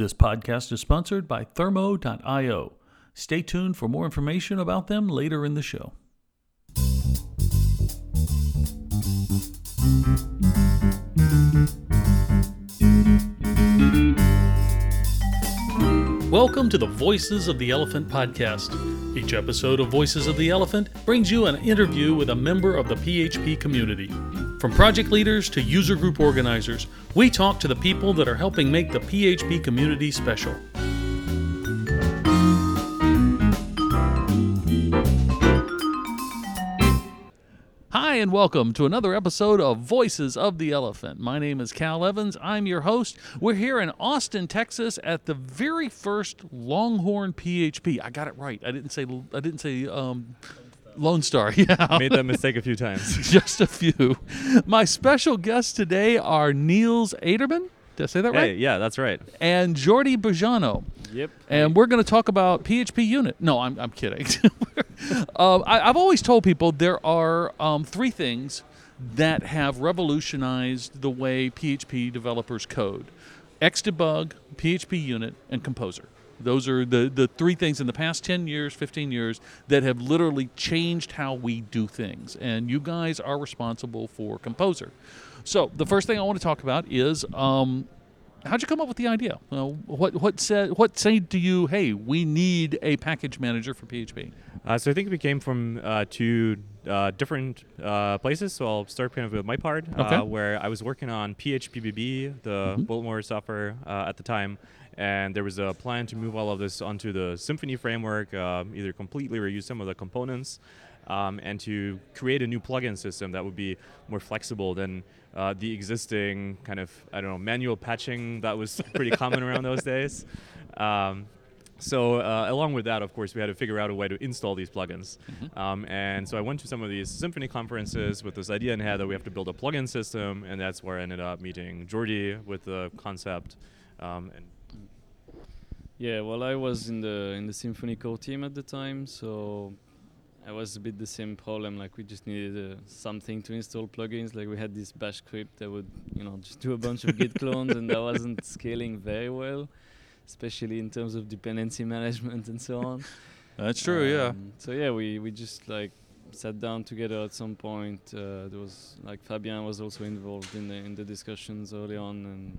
This podcast is sponsored by Thermo.io. Stay tuned for more information about them later in the show. Welcome to the Voices of the ElePHPant podcast. Each episode of Voices of the ElePHPant brings you an interview with a member of the PHP community. From project leaders to user group organizers, we talk to the people that are helping make the PHP community special. Hi, and welcome to another episode of Voices of the ElePHPant. My name is Cal Evans. I'm your host. We're here in Austin, Texas, at the very first Longhorn PHP. I got it right. I didn't say. I didn't say. Um, Lone Star, yeah. Made that mistake a few times. Just a few. My special guests today are Nils Adermann. Did I say that Hey, right? yeah, that's right. And Jordi Boggiano. Yep. And we're going to talk about PHP unit. No, I'm, I'm kidding. um, I, I've always told people there are um, three things that have revolutionized the way PHP developers code Xdebug, PHP unit, and Composer. Those are the, the three things in the past 10 years, 15 years that have literally changed how we do things. And you guys are responsible for Composer. So, the first thing I want to talk about is um, how'd you come up with the idea? Uh, what what said what said to you? Hey, we need a package manager for PHP. Uh, so I think we came from uh, two uh, different uh, places. So I'll start kind of with my part, Okay. uh, where I was working on PHPBB, the Mhm. bulletin board software uh, at the time. And there was a plan to move all of this onto the Symfony framework, uh, either completely or use some of the components, um, and to create a new plugin system that would be more flexible than uh, the existing kind of I don't know manual patching that was pretty common around those days. Um, so uh, along with that, of course, we had to figure out a way to install these plugins. Um, and so I went to some of these Symfony conferences with this idea in head that we have to build a plugin system, and that's where I ended up meeting Jordi with the concept. Um, and Yeah, well, I was in the in the Symfony core team at the time, so I was a bit the same problem. Like we just needed uh, something to install plugins. Like we had this Bash script that would, you know, just do a bunch of Git clones, and that wasn't scaling very well, especially in terms of dependency management and so on. That's true. Um, yeah. So yeah, we we just like sat down together at some point. Uh, there was like Fabien was also involved in the in the discussions early on, and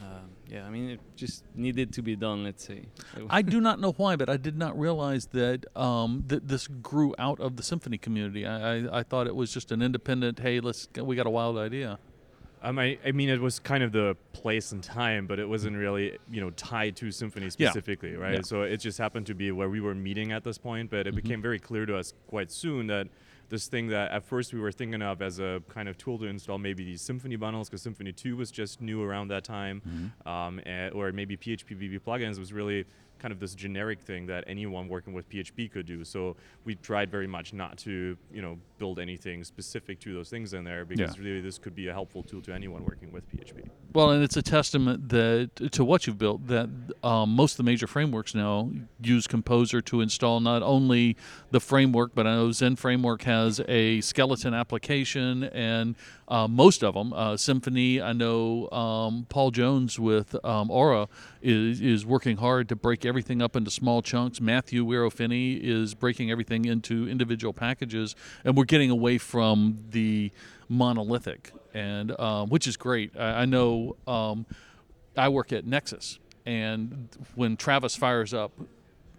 um, yeah, I mean it just needed to be done. Let's say. I do not know why, but I did not realize that um, that this grew out of the Symfony community. I, I, I thought it was just an independent. Hey, let's we got a wild idea. um, I, I mean, it was kind of the place and time, but it wasn't really, you know, tied to Symfony Yeah. specifically, right? Yeah. So it just happened to be where we were meeting at this point, but it Mhm. became very clear to us quite soon that this thing that at first we were thinking of as a kind of tool to install maybe these Symfony bundles, because Symfony 2 was just new around that time, um, and, or maybe PHP BB plugins was really kind of this generic thing that anyone working with PHP could do. So we tried very much not to, you know, build anything specific to those things in there because really this could be a helpful tool to anyone working with PHP. Well, and it's a testament that to what you've built that um, most of the major frameworks now use Composer to install not only the framework, but I know Zend Framework has a skeleton application, and uh, most of them, uh, Symfony. I know um, Paul Jones with um, Aura is is working hard to break everything up into small chunks. Matthew Weier O'Phinney is breaking everything into individual packages, and we're getting away from the monolithic, and um, which is great. I, I know um, I work at Nexcess, and when Travis fires up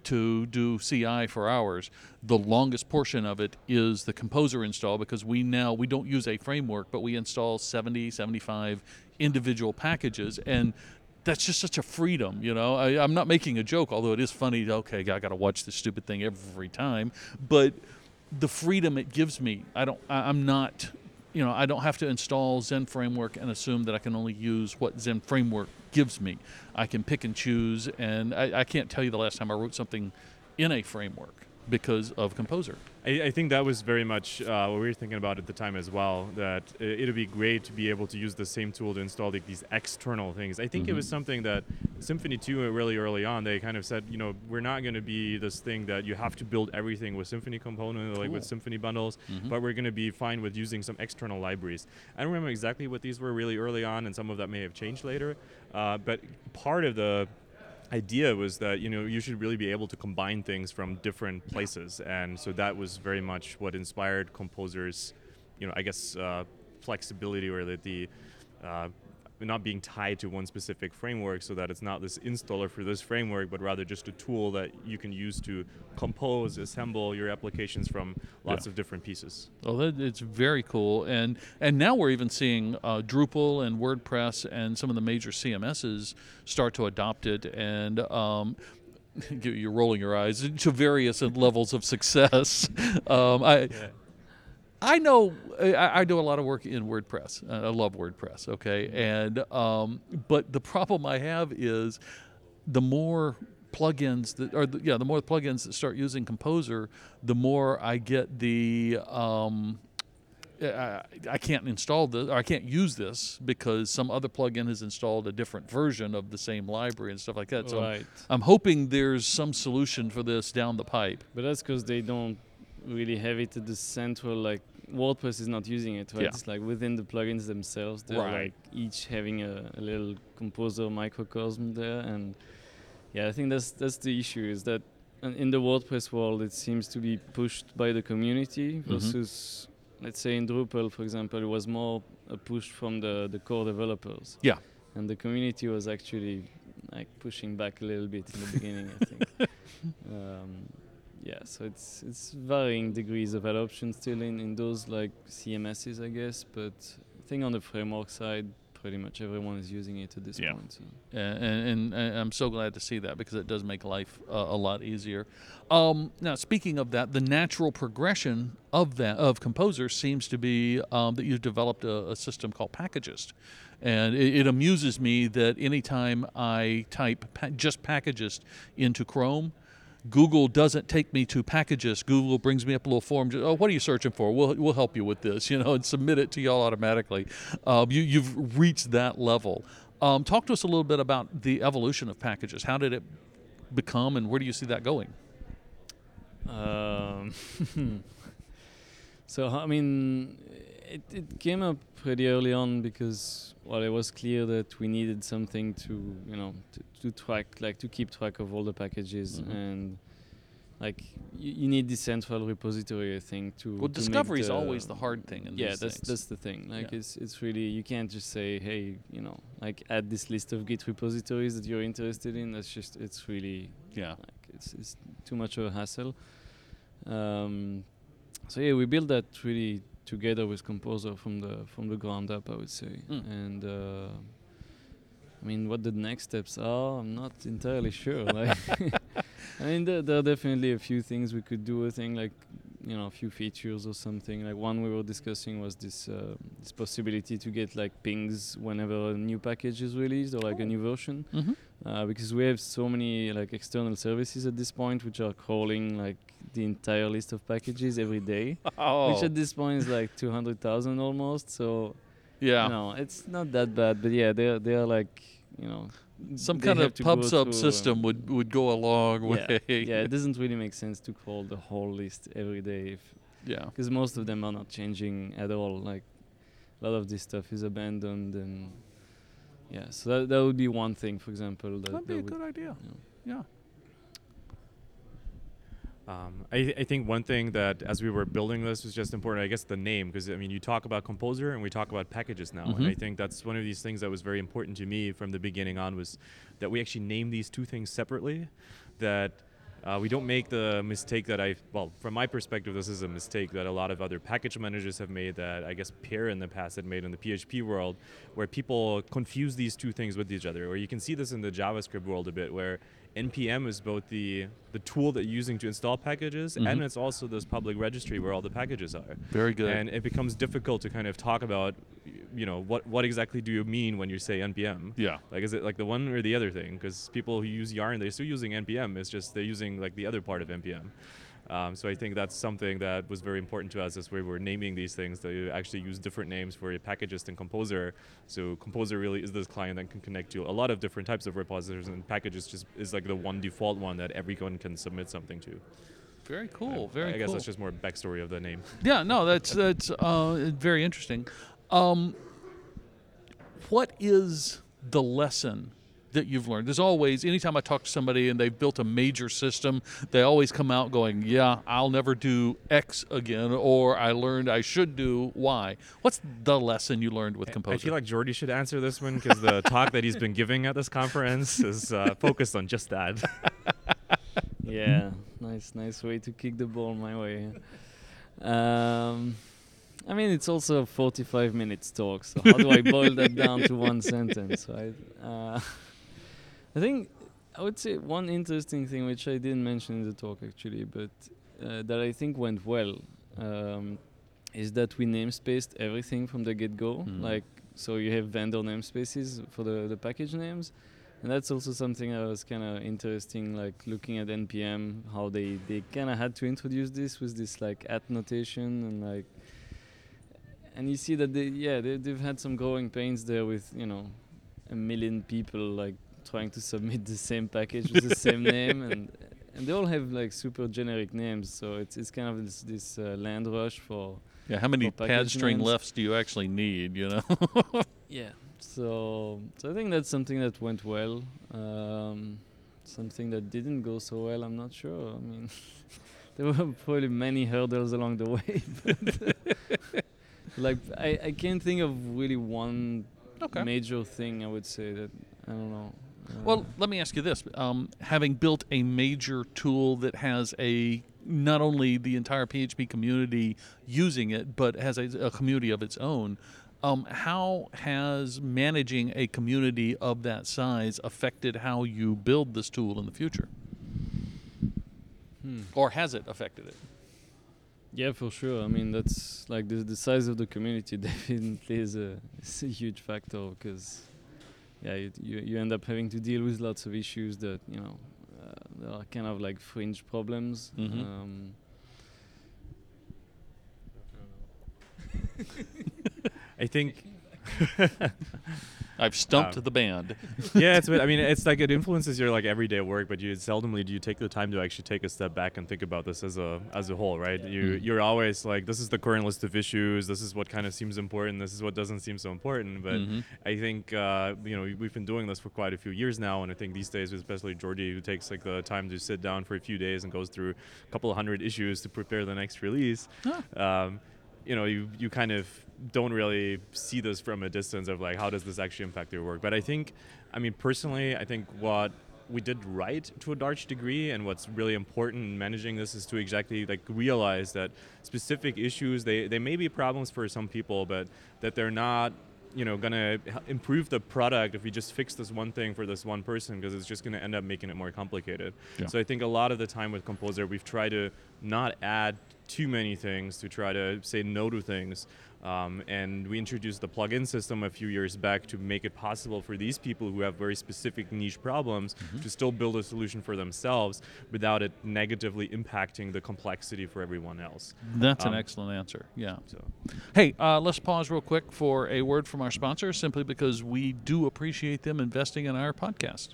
to do CI for hours, the longest portion of it is the composer install because we now we don't use a framework, but we install 70, 75 individual packages and that's just such a freedom, you know. I, I'm not making a joke, although it is funny. Okay, I got to watch this stupid thing every time, but the freedom it gives me, I don't. I, I'm not, you know, I don't have to install Zend Framework and assume that I can only use what Zend Framework gives me. I can pick and choose, and I, I can't tell you the last time I wrote something in a framework. because of Composer. I, I think that was very much uh, what we were thinking about at the time as well. That it, it'd be great to be able to use the same tool to install like, these external things. I think it was Mhm. something that Symfony 2 uh, really early on they kind of said, you know, we're not going to be this thing that you have to build everything with Symfony component, like with Symfony bundles, Mhm. but we're going to be fine with using some external libraries. I don't remember exactly what these were really early on, and some of that may have changed later. Uh, but part of the idea was that you know you should really be able to combine things from different places, and so that was very much what inspired composers. You know, I guess uh, flexibility or the, the uh, not being tied to one specific framework, so that it's not this installer for this framework, but rather just a tool that you can use to compose, assemble your applications from lots Yeah. of different pieces. Well, that, it's very cool, and and now we're even seeing uh, Drupal and WordPress and some of the major CMSs start to adopt it, and um, you- you're rolling your eyes to various levels of success. Um, I. I know I, I do a lot of work in WordPress. I love WordPress. Okay, and um, but the problem I have is the more plugins that or the, yeah the more plugins that start using Composer, the more I get the um, I, I can't install this or I can't use this because some other plugin has installed a different version of the same library and stuff like that. So I'm- I'm hoping there's some solution for this down the pipe. But that's because they don't really heavy it at the central like WordPress is not using it, right? Yeah. It's like within the plugins themselves, they're Right. like each having a, a little composer microcosm there, and yeah, I think that's that's the issue is that uh, in the WordPress world it seems to be pushed by the community Mm-hmm. versus let's say in Drupal, for example, it was more a push from the the core developers. Yeah. and the community was actually like pushing back a little bit in the beginning, I think. Um, yeah, so it's it's varying degrees of adoption still in, in those like CMSs, I guess. But I think on the framework side, pretty much everyone is using it at this Yeah. point. So. and, and, and I'm so glad to see that because it does make life uh, a lot easier. Um, now, speaking of that, the natural progression of that of Composer seems to be um, that you've developed a, a system called Packagist, and it, it amuses me that anytime I type pa- just Packagist into Chrome. Google doesn't take me to Packagist. Google brings me up a little form. just, Oh, what are you searching for? We'll, we'll help you with this, you know, and submit it to y'all automatically. Um, you, you've reached that level. Um, talk to us a little bit about the evolution of Packagist. How did it become, and where do you see that going? Um, so I mean, it, it came up pretty early on because well, it was clear that we needed something to you know to, to track like to keep track of all the packages Mhm. and like you, you need the central repository I think to Well, to discovery is always the hard thing in yeah that's things. that's the thing like Yeah. it's it's really you can't just say hey you know like add this list of git repositories that you're interested in that's just it's really yeah. like it's, it's too much of a hassle. Um, so yeah, we built that really together with Composer from the from the ground up, I would say. Mm. And uh, I mean, what the next steps are, I'm not entirely sure. like, I mean, there, there are definitely a few things we could do. I think like you know, a few features or something. Like one we were discussing was this uh, this possibility to get like pings whenever a new package is released or like a Oh. new version Mm-hmm. uh, because we have so many like external services at this point which are crawling like the entire list of packages every day Oh, which at this point is like 200,000 almost so yeah. no, it's not that bad but yeah they're they're like you know Some kind of pub sub system would, would go a long yeah, way. yeah it doesn't really make sense to call the whole list every day yeah. because most of them are not changing at all like a lot of this stuff is abandoned and yeah so that, that would be one thing for example that, That'd be that a good idea. you know, Yeah. Um, I, I think one thing that as we were building this was just important. I guess the name, because I mean, you talk about composer and we talk about Packagist now, and Mhm. I think that's one of these things that was very important to me from the beginning on was that we actually name these two things separately. That uh, we don't make the mistake that I well, from my perspective, this is a mistake that a lot of other package managers have made. That I guess PEAR in the past had made in the PHP world, where people confuse these two things with each other. Or you can see this in the JavaScript world a bit, where npm is both the the tool that you're using to install packages Mhm. and it's also this public registry where all the packages are Very good. and it becomes difficult to kind of talk about you know what what exactly do you mean when you say npm yeah. like is it like the one or the other thing because people who use yarn they're still using npm it's just they're using like the other part of npm Um, so I think that's something that was very important to us as we were naming these things. That you actually use different names for a Packagist and Composer. So Composer really is this client that can connect to a lot of different types of repositories, and Packagist just is like the one default one that everyone can submit something to. Very cool. Very cool. I guess cool. that's just more backstory of the name. Yeah, no, that's that's uh, very interesting. Um, what is the lesson that you've learned? There's always, anytime I talk to somebody and they've built a major system, they always come out going, "Yeah, I'll never do X again," or "I learned I should do Y." What's the lesson you learned with Composer? I feel like Jordi should answer this one because the talk that he's been giving at this conference is uh, focused on just that. yeah, nice, nice way to kick the ball my way. Um, I mean, it's also a 45 minutes talk, so how do I boil that down to one sentence, right? Uh, I think I would say one interesting thing, which I didn't mention in the talk actually, but uh, that I think went well, um, is that we namespaced everything from the get-go. Mm. Like, so you have vendor namespaces for the, the package names, and that's also something that was kind of interesting, like looking at npm, how they they kind of had to introduce this with this like at notation and like, and you see that they yeah they, they've had some growing pains there with you know a million people like trying to submit the same package with the same name and and they all have like super generic names so it's it's kind of this, this uh, land rush for yeah, how many pad string names. lefts do you actually need? You know. yeah so so i think that's something that went well um, something that didn't go so well i'm not sure i mean there were probably many hurdles along the way but like I, I can't think of really one okay. major thing i would say that i don't know Well, let me ask you this: um, having built a major tool that has a not only the entire PHP community using it, but has a, a community of its own, um, how has managing a community of that size affected how you build this tool in the future, hmm. or has it affected it? Yeah, for sure. I mean, that's like the the size of the community definitely is a, is a huge factor because yeah, you, you you end up having to deal with lots of issues that you know uh, that are kind of like fringe problems. Mhm. Um, I think I've stumped Um, the band. yeah, it's. I mean, it's like it influences your like everyday work, but you seldomly do you take the time to actually take a step back and think about this as a as a whole, right? You Mm. you're always like, this is the current list of issues. This is what kind of seems important. This is what doesn't seem so important. But Mhm. I think uh, you know we've been doing this for quite a few years now, and I think these days, especially Jordi, who takes like the time to sit down for a few days and goes through a couple of hundred issues to prepare the next release. Ah. Um, you know, you you kind of don't really see this from a distance of like how does this actually impact your work. But I think, I mean, personally, I think what we did right to a large degree and what's really important in managing this is to exactly like realize that specific issues they, they may be problems for some people but that they're not you know gonna improve the product if we just fix this one thing for this one person because it's just gonna end up making it more complicated Yeah. so i think a lot of the time with composer we've tried to not add too many things to try to say no to things um, and we introduced the plugin system a few years back to make it possible for these people who have very specific niche problems to still build a solution for themselves without it negatively impacting the complexity for everyone else. That's an Um, excellent answer. Yeah. So Hey, uh, let's pause real quick for a word from our sponsor, simply because we do appreciate them investing in our podcast.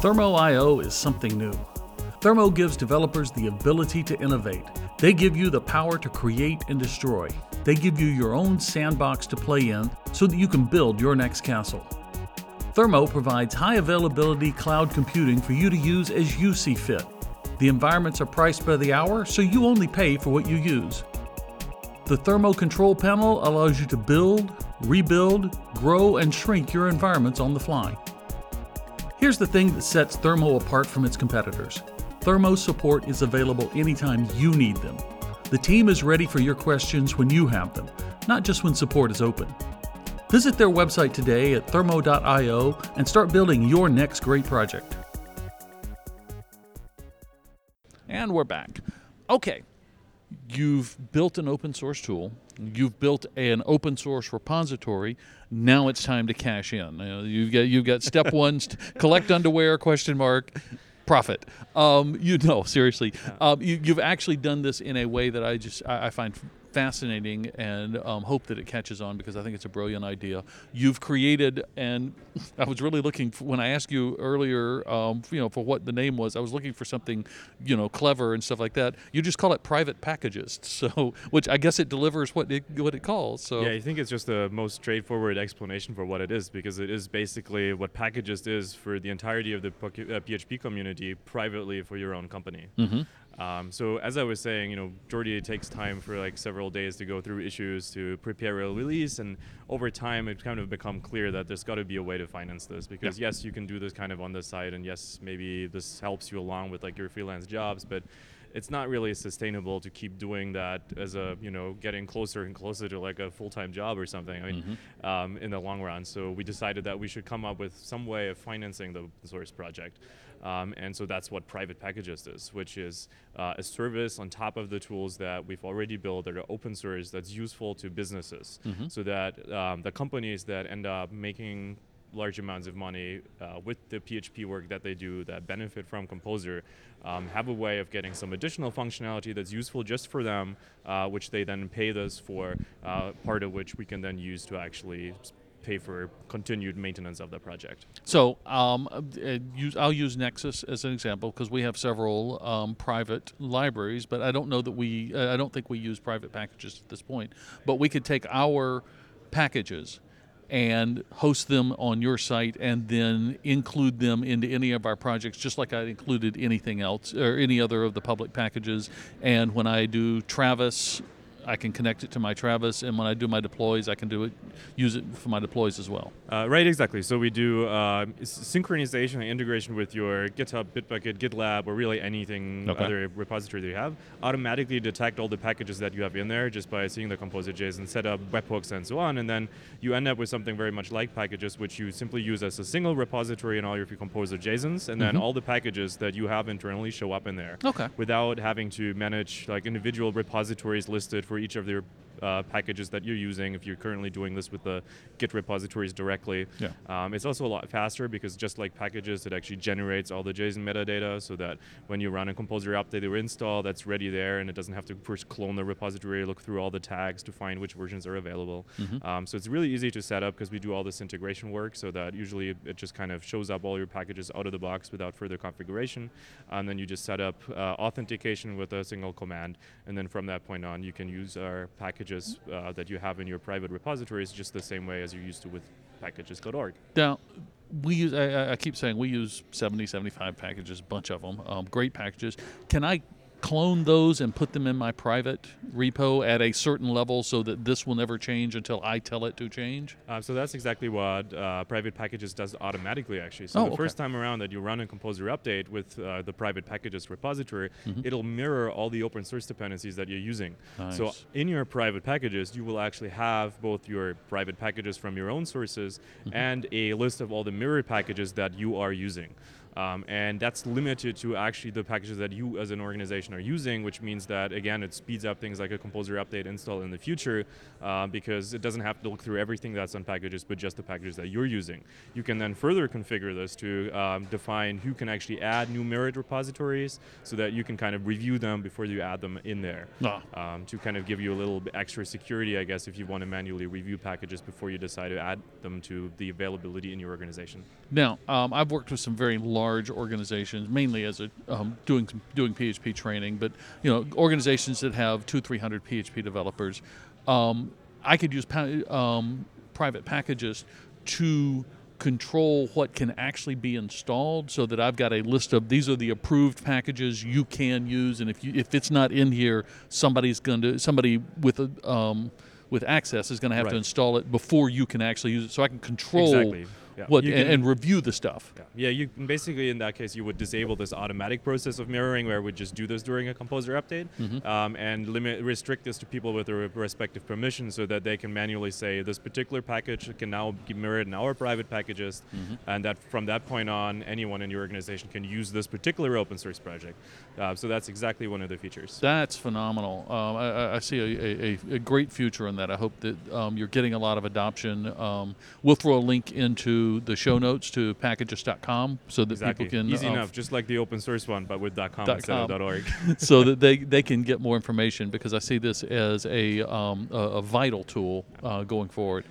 Thermo.io is something new. Thermo gives developers the ability to innovate. They give you the power to create and destroy. They give you your own sandbox to play in so that you can build your next castle. Thermo provides high availability cloud computing for you to use as you see fit. The environments are priced by the hour, so you only pay for what you use. The Thermo Control Panel allows you to build, rebuild, grow, and shrink your environments on the fly. Here's the thing that sets Thermo apart from its competitors Thermo support is available anytime you need them. The team is ready for your questions when you have them, not just when support is open. Visit their website today at thermo.io and start building your next great project. And we're back. Okay. you've built an open source tool, you've built an open source repository. Now it's time to cash in. You know, you've got you've got step one: collect underwear question mark profit. Um, you know, seriously, um, you, have actually done this in a way that I just I, I find fascinating and um, hope that it catches on because I think it's a brilliant idea. You've created, and I was really looking for, when I asked you earlier, um, you know, for what the name was. I was looking for something, you know, clever and stuff like that. You just call it Private Packagist, so which I guess it delivers what it what it calls. So yeah, I think it's just the most straightforward explanation for what it is because it is basically what Packagist is for the entirety of the PHP community privately for your own company. Mm-hmm. Um, so as I was saying, you know, Jordi takes time for like several days to go through issues to prepare a release, and over time it kind of become clear that there's got to be a way to finance this because yeah. yes, you can do this kind of on the side, and yes, maybe this helps you along with like your freelance jobs, but it's not really sustainable to keep doing that as a you know getting closer and closer to like a full-time job or something. I mean, mm-hmm. um, in the long run. So we decided that we should come up with some way of financing the source project. Um, and so that's what Private Packagist is, which is uh, a service on top of the tools that we've already built that are open source that's useful to businesses mm-hmm. so that um, the companies that end up making large amounts of money uh, with the PHP work that they do that benefit from Composer um, have a way of getting some additional functionality that's useful just for them, uh, which they then pay us for, uh, part of which we can then use to actually pay for continued maintenance of the project. So um, uh, I'll use Nexcess as an example because we have several um, private libraries, but I don't know that we, I don't think we use Private Packagist at this point. But we could take our packages and host them on your site and then include them into any of our projects just like I included anything else or any other of the public packages and when I do Travis I can connect it to my Travis, and when I do my deploys, I can do it, use it for my deploys as well. Uh, right, exactly. So we do uh, synchronization and integration with your GitHub, Bitbucket, GitLab, or really anything okay. other repository that you have. Automatically detect all the packages that you have in there just by seeing the composer JSON, set up webhooks and so on, and then you end up with something very much like Packagist, which you simply use as a single repository in all your composer JSONs, and mm-hmm. then all the packages that you have internally show up in there. Okay. Without having to manage like individual repositories listed for each of their uh, Packagist that you're using if you're currently doing this with the Git repositories directly. Yeah. Um, it's also a lot faster because just like packages, it actually generates all the JSON metadata so that when you run a composer update or install, that's ready there and it doesn't have to first clone the repository, look through all the tags to find which versions are available. Mm-hmm. Um, so it's really easy to set up because we do all this integration work so that usually it just kind of shows up all your packages out of the box without further configuration. And then you just set up uh, authentication with a single command. And then from that point on, you can use our package packages uh, that you have in your private repositories just the same way as you're used to with packagist.org. Now, we use, I, I, keep saying we use 70, 75 packages, a bunch of them, um, great packages. Can I clone those and put them in my private repo at a certain level so that this will never change until I tell it to change? Uh, so that's exactly what uh, Private Packagist does automatically actually. So oh, the okay. first time around that you run a composer update with uh, the Private Packagist repository, mm-hmm. it'll mirror all the open source dependencies that you're using. Nice. So in your Private Packagist, you will actually have both your private packages from your own sources mm-hmm. and a list of all the mirror packages that you are using. Um, and that's limited to actually the packages that you as an organization are using, which means that, again, it speeds up things like a composer update install in the future uh, because it doesn't have to look through everything that's on Packagist, but just the packages that you're using. You can then further configure this to um, define who can actually add new mirrored repositories so that you can kind of review them before you add them in there ah. um, to kind of give you a little bit extra security, I guess, if you want to manually review packages before you decide to add them to the availability in your organization. Now, um, I've worked with some very large large organizations, mainly as a um, doing doing PHP training, but you know organizations that have two three hundred PHP developers. Um, I could use pa- um, Private Packagist to control what can actually be installed so that I've got a list of these are the approved packages you can use and if you if it's not in here somebody's going to somebody with a um, with access is going to have right. to install it before you can actually use it so I can control exactly Yeah. what and, and review the stuff. Yeah. yeah, you basically in that case you would disable this automatic process of mirroring where it would just do this during a composer update, Mm-hmm. um, and limit restrict this to people with their respective permissions so that they can manually say this particular package can now be mirrored in our private packages, Mm-hmm. and that from that point on anyone in your organization can use this particular open source project. Uh, so that's exactly one of the features. That's phenomenal. Um, I, I- I see a, a, a great future in that. I hope that um, you're getting a lot of adoption. Um, we'll throw a link into the show notes to packagist.com so that Exactly. people can Easy uh, enough, just like the open source one, but with .com Dot instead of .org. so that they, they can get more information because I see this as a, um, a, a vital tool uh, going forward.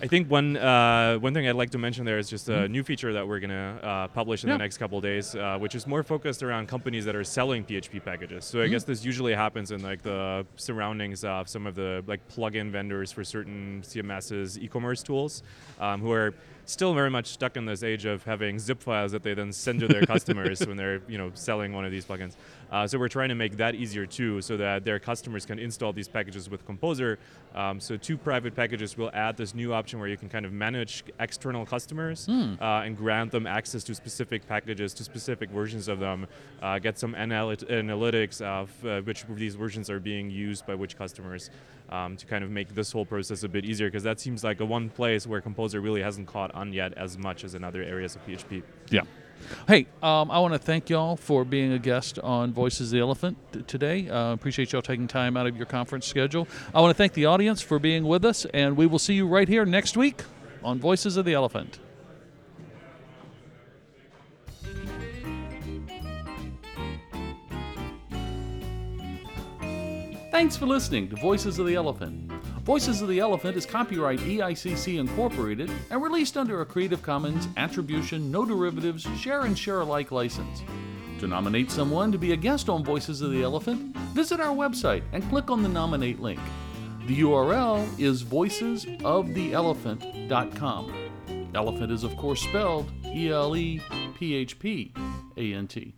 I think one uh, one thing I'd like to mention there is just a new feature that we're gonna uh, publish in Mm-hmm. Yeah. the next couple days, uh, which is more focused around companies that are selling PHP packages. So I guess this usually happens in like the surroundings of some of the like plugin vendors for certain CMSs, e-commerce tools, um, who are still very much stuck in this age of having zip files that they then send to their customers when they're you know selling one of these plugins. Uh, so we're trying to make that easier too, so that their customers can install these packages with Composer. Um, so two Private Packagist will add this new option where you can kind of manage external customers uh, and grant them access to specific packages, to specific versions of them, uh, get some analyt- analytics of uh, which of these versions are being used by which customers. Um, to kind of make this whole process a bit easier, because that seems like a one place where Composer really hasn't caught on yet as much as in other areas of PHP. Yeah. Hey, um, I want to thank y'all for being a guest on Voices of the ElePHPant t- today. Uh, appreciate y'all taking time out of your conference schedule. I want to thank the audience for being with us, and we will see you right here next week on Voices of the ElePHPant. Thanks for listening to Voices of the ElePHPant. Voices of the ElePHPant is copyright EICC Incorporated and released under a Creative Commons Attribution, No Derivatives, Share and Share Alike license. To nominate someone to be a guest on Voices of the ElePHPant, visit our website and click on the nominate link. The URL is voicesoftheelephant.com. ElePHPant is, of course, spelled E L E P H P A N T.